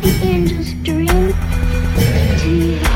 the angels dream?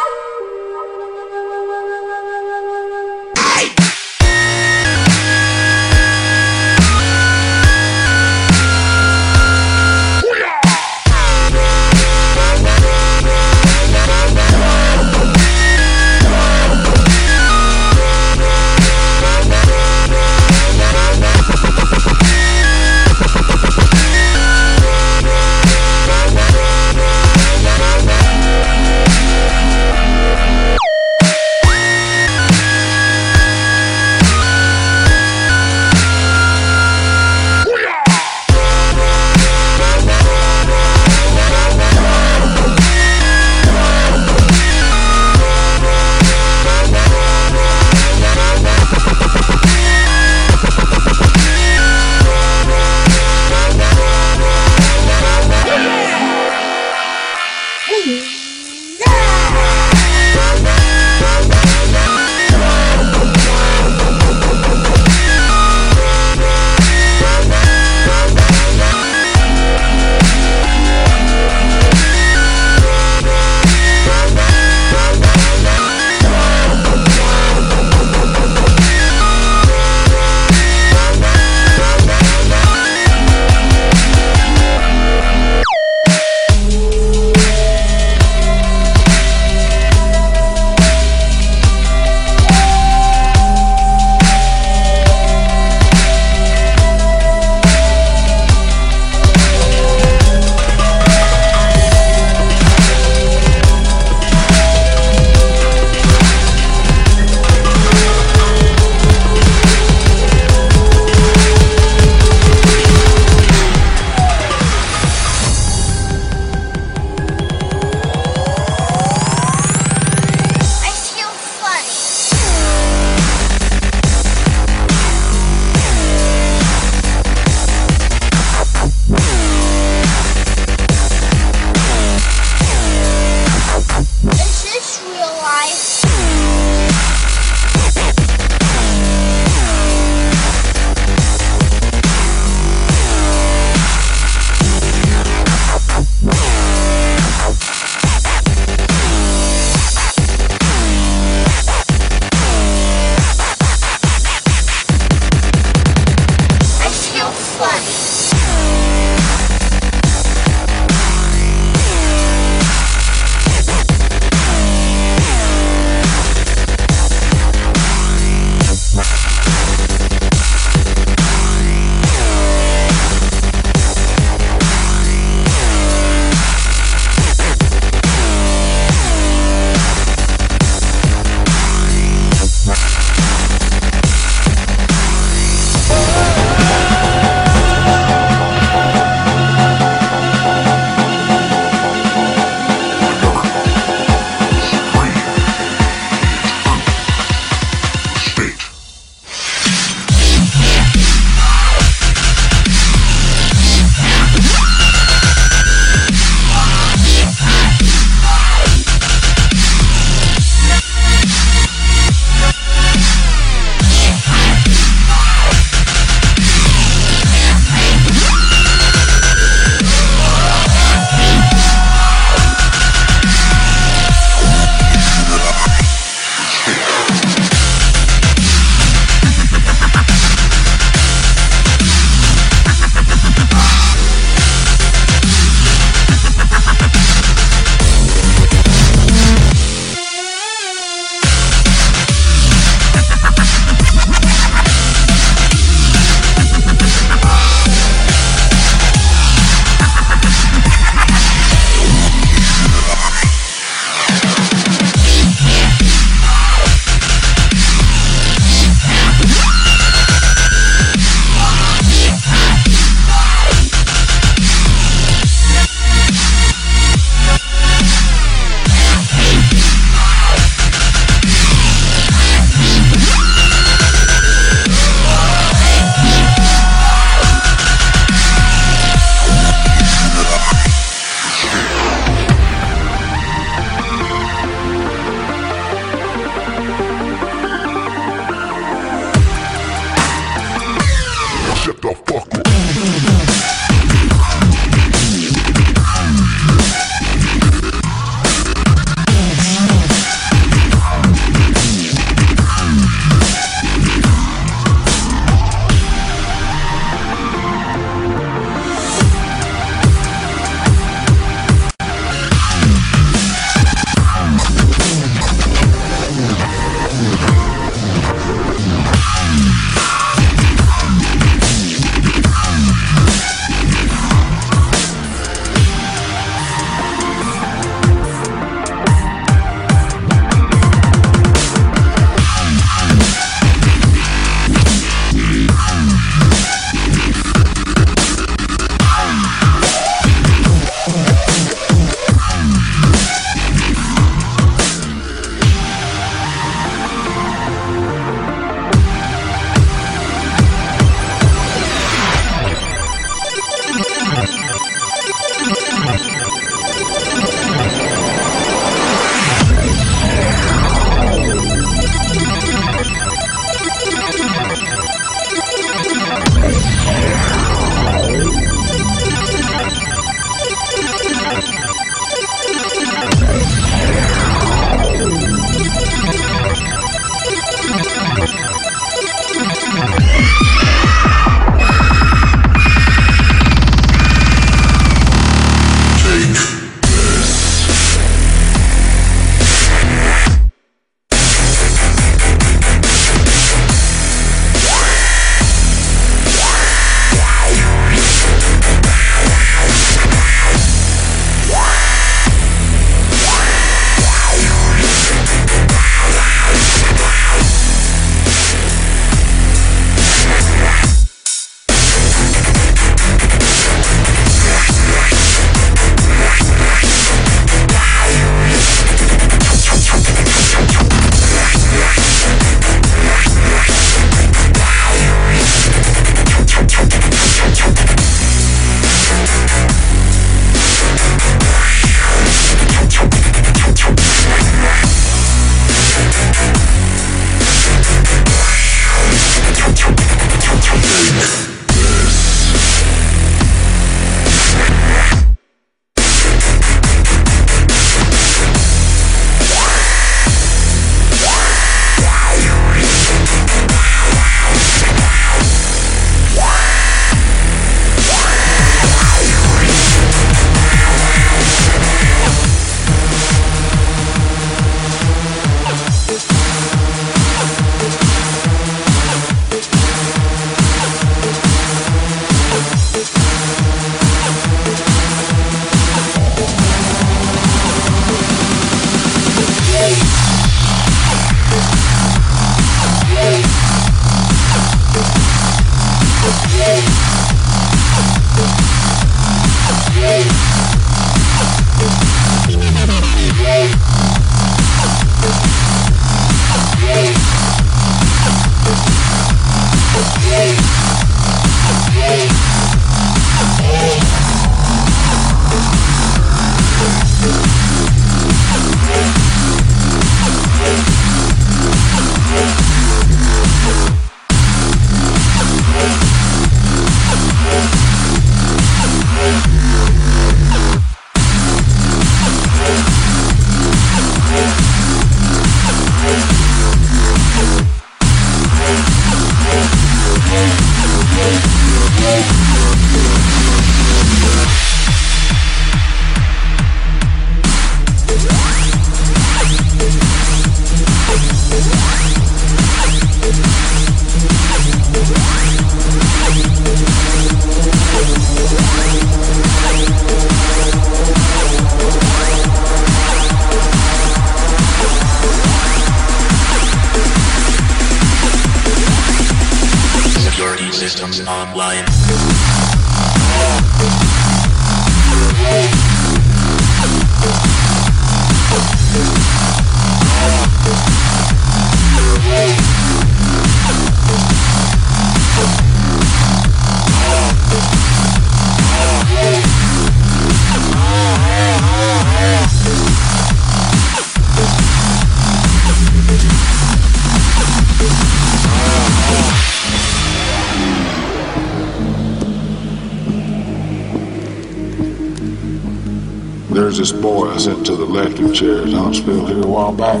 This boy I sent to the electric chair at Huntsville here a while back.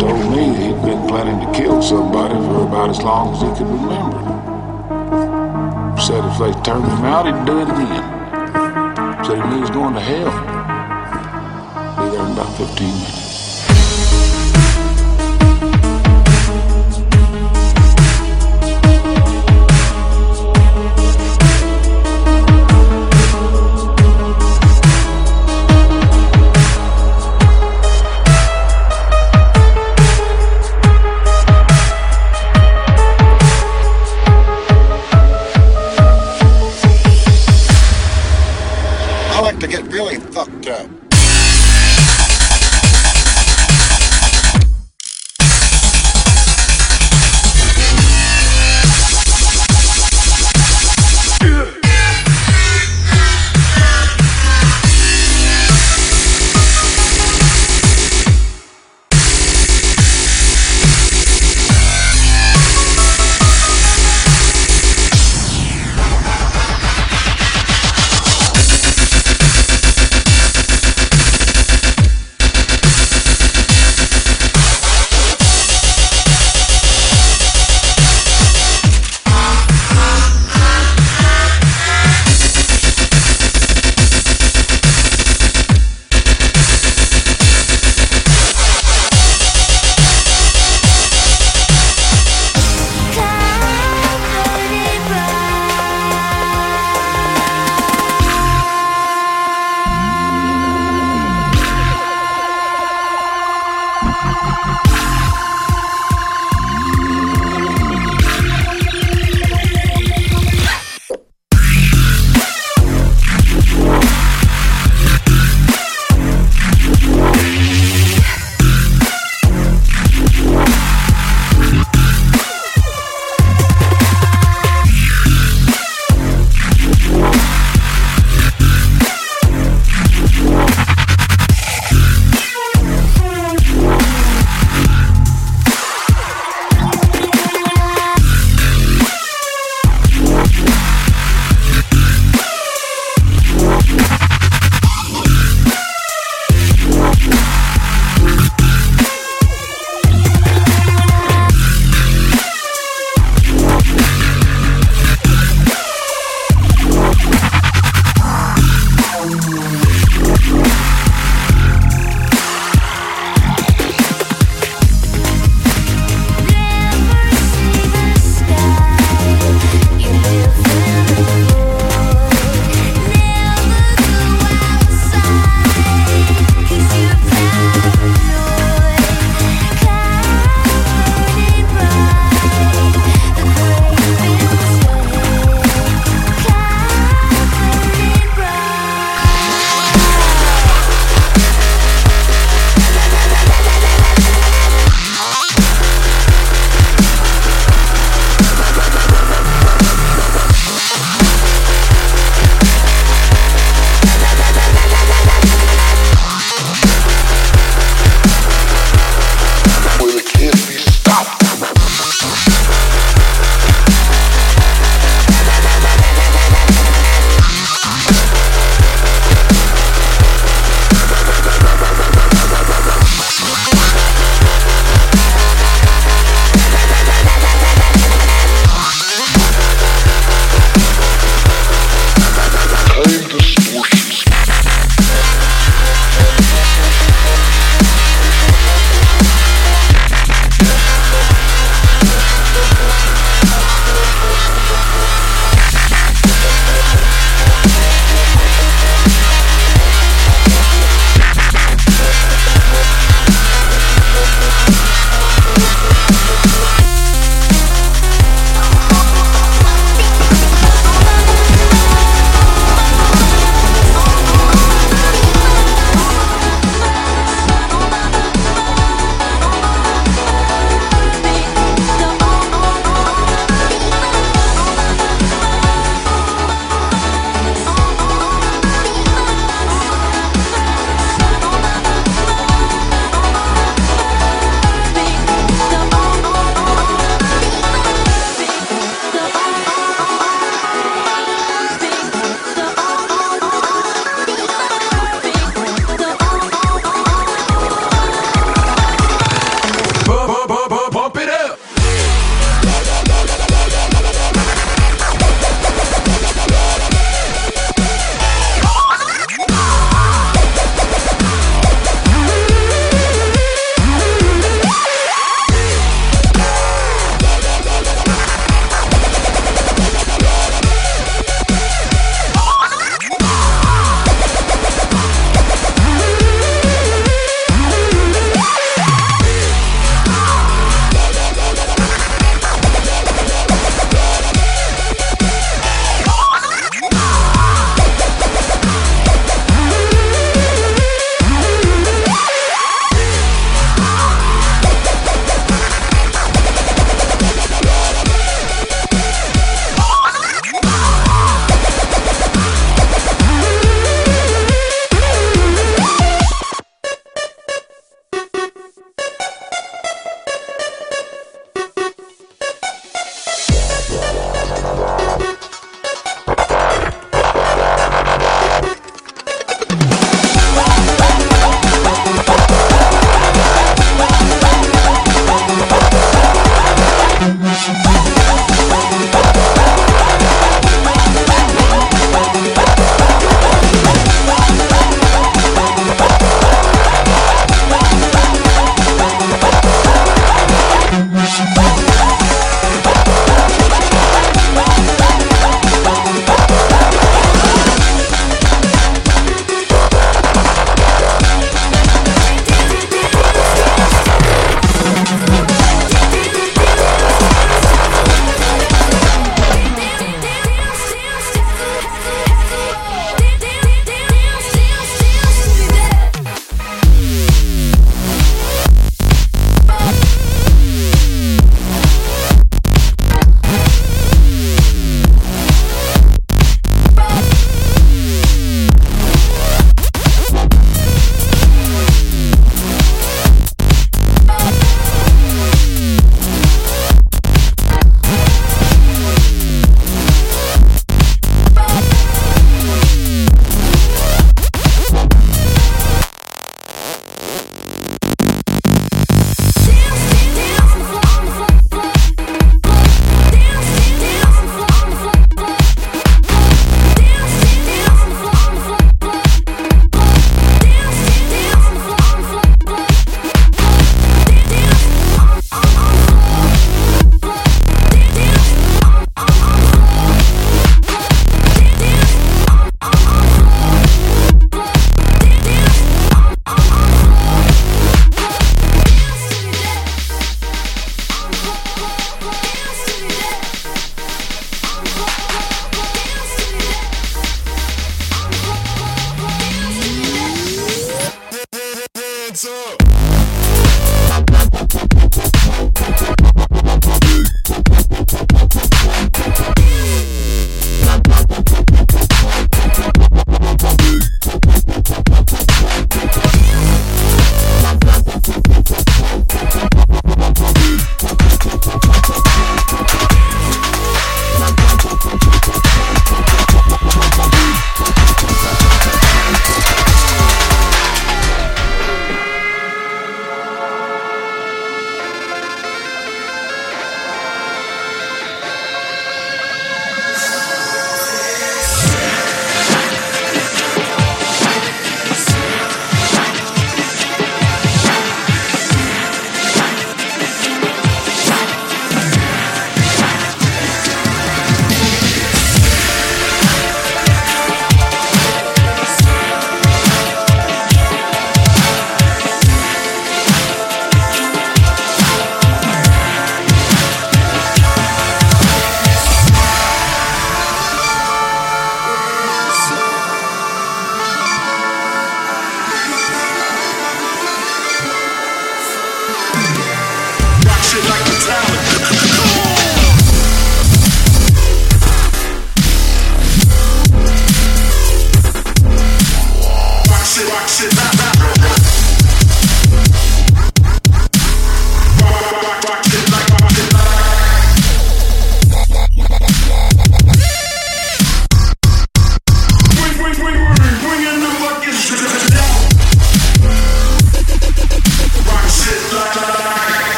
Told me he'd been planning to kill somebody for about as long as he could remember. Said if they turned him out, he'd do it again. Said he knew he was going to hell. Be there in about 15 minutes.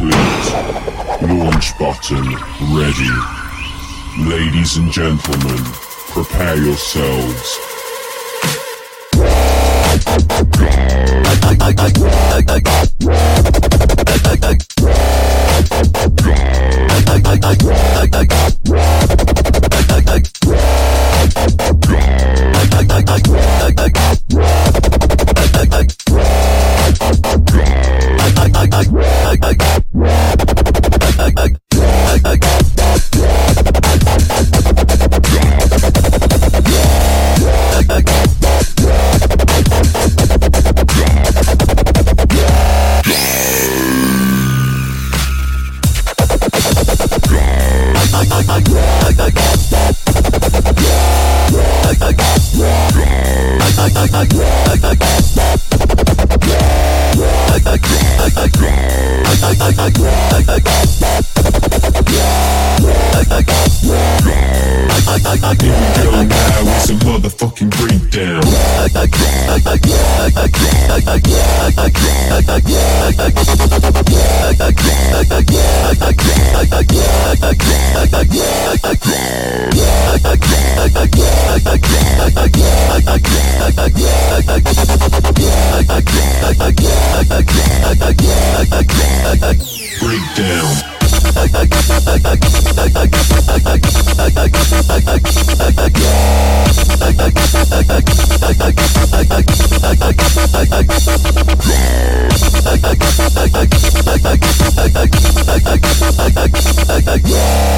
complete. Launch button ready. Ladies and gentlemen, prepare yourselves. I down now, motherfucking breakdown. Breakdown. Yeah.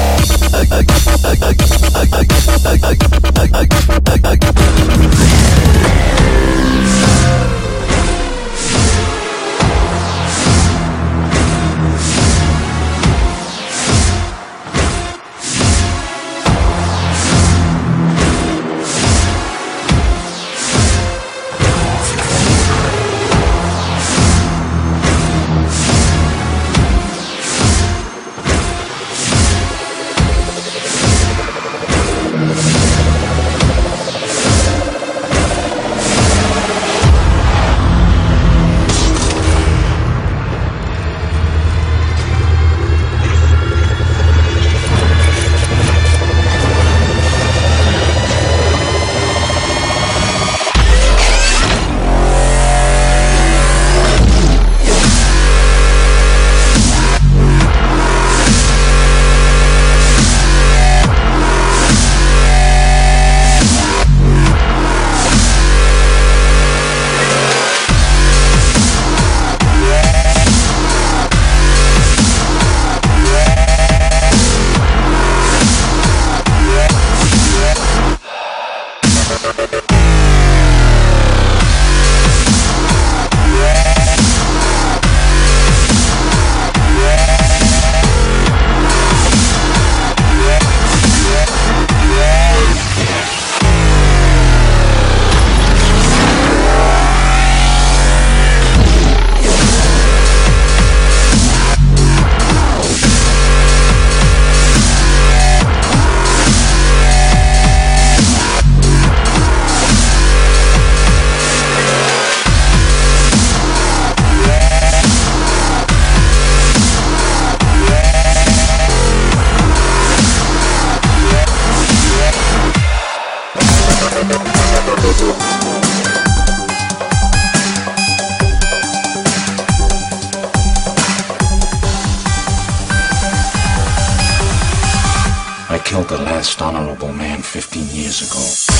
Honorable man 15 years ago.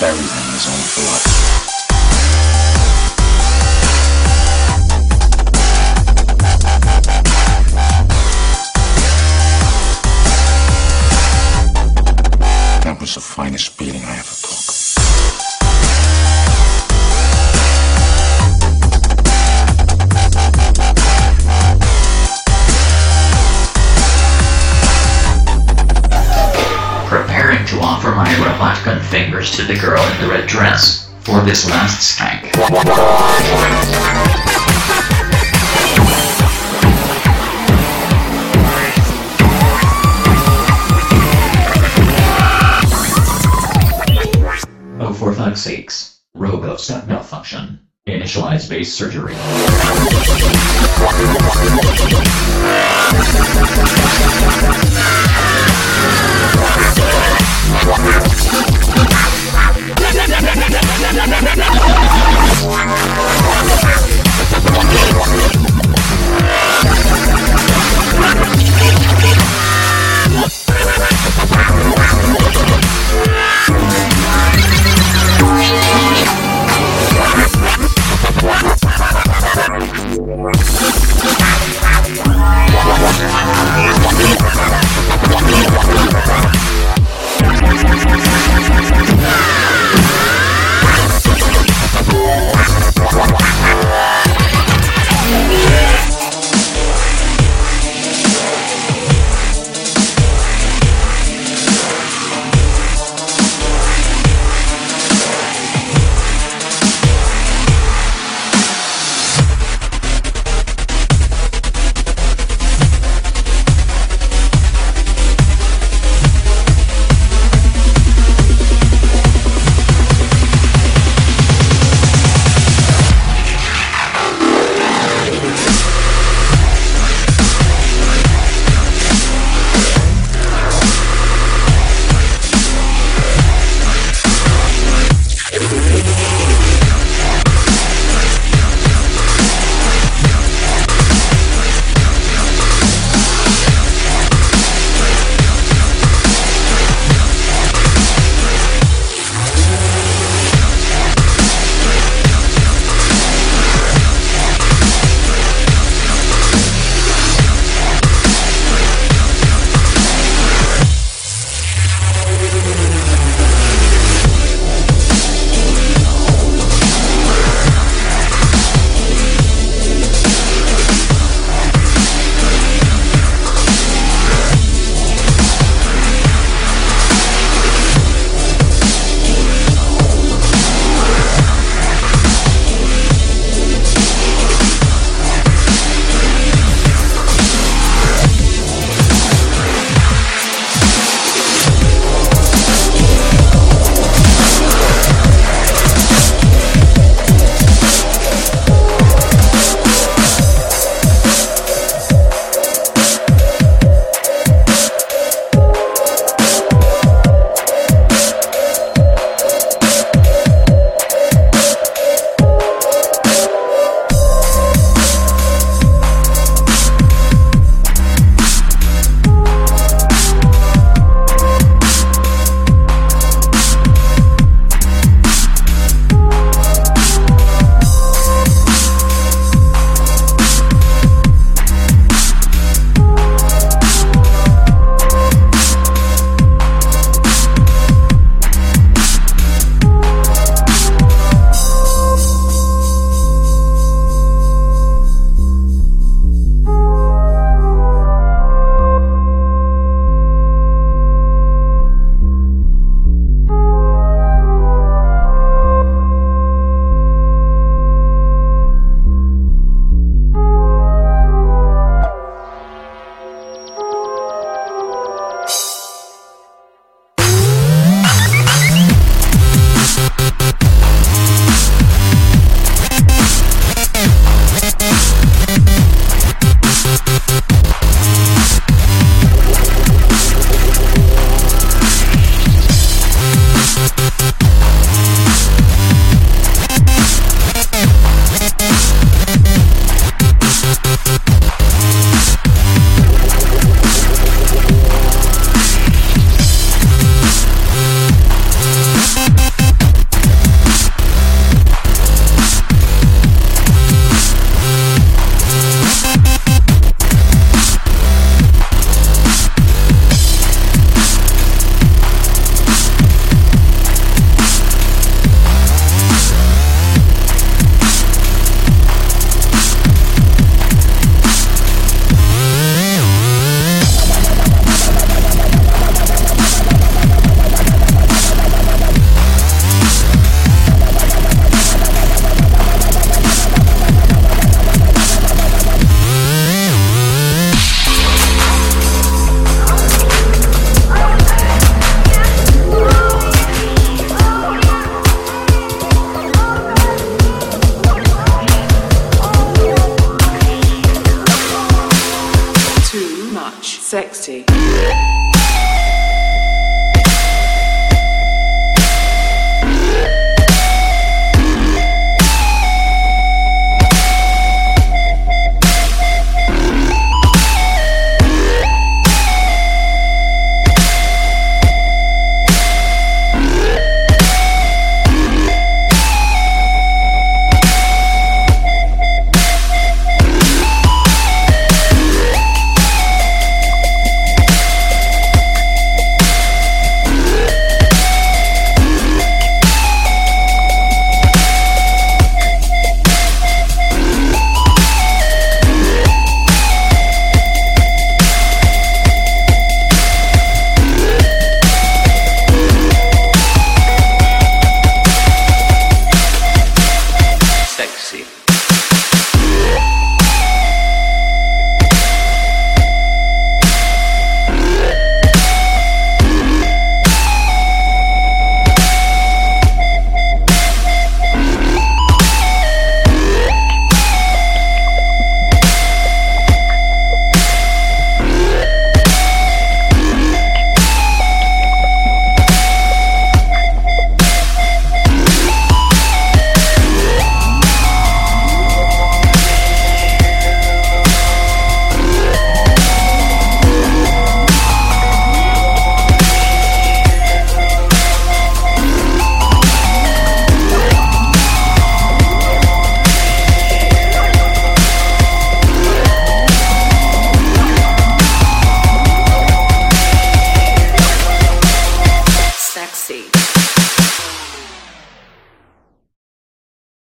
Buried him in his the girl in the red dress for this last skank. Oh, for fuck's sakes. Robo step malfunction. Initialize base surgery.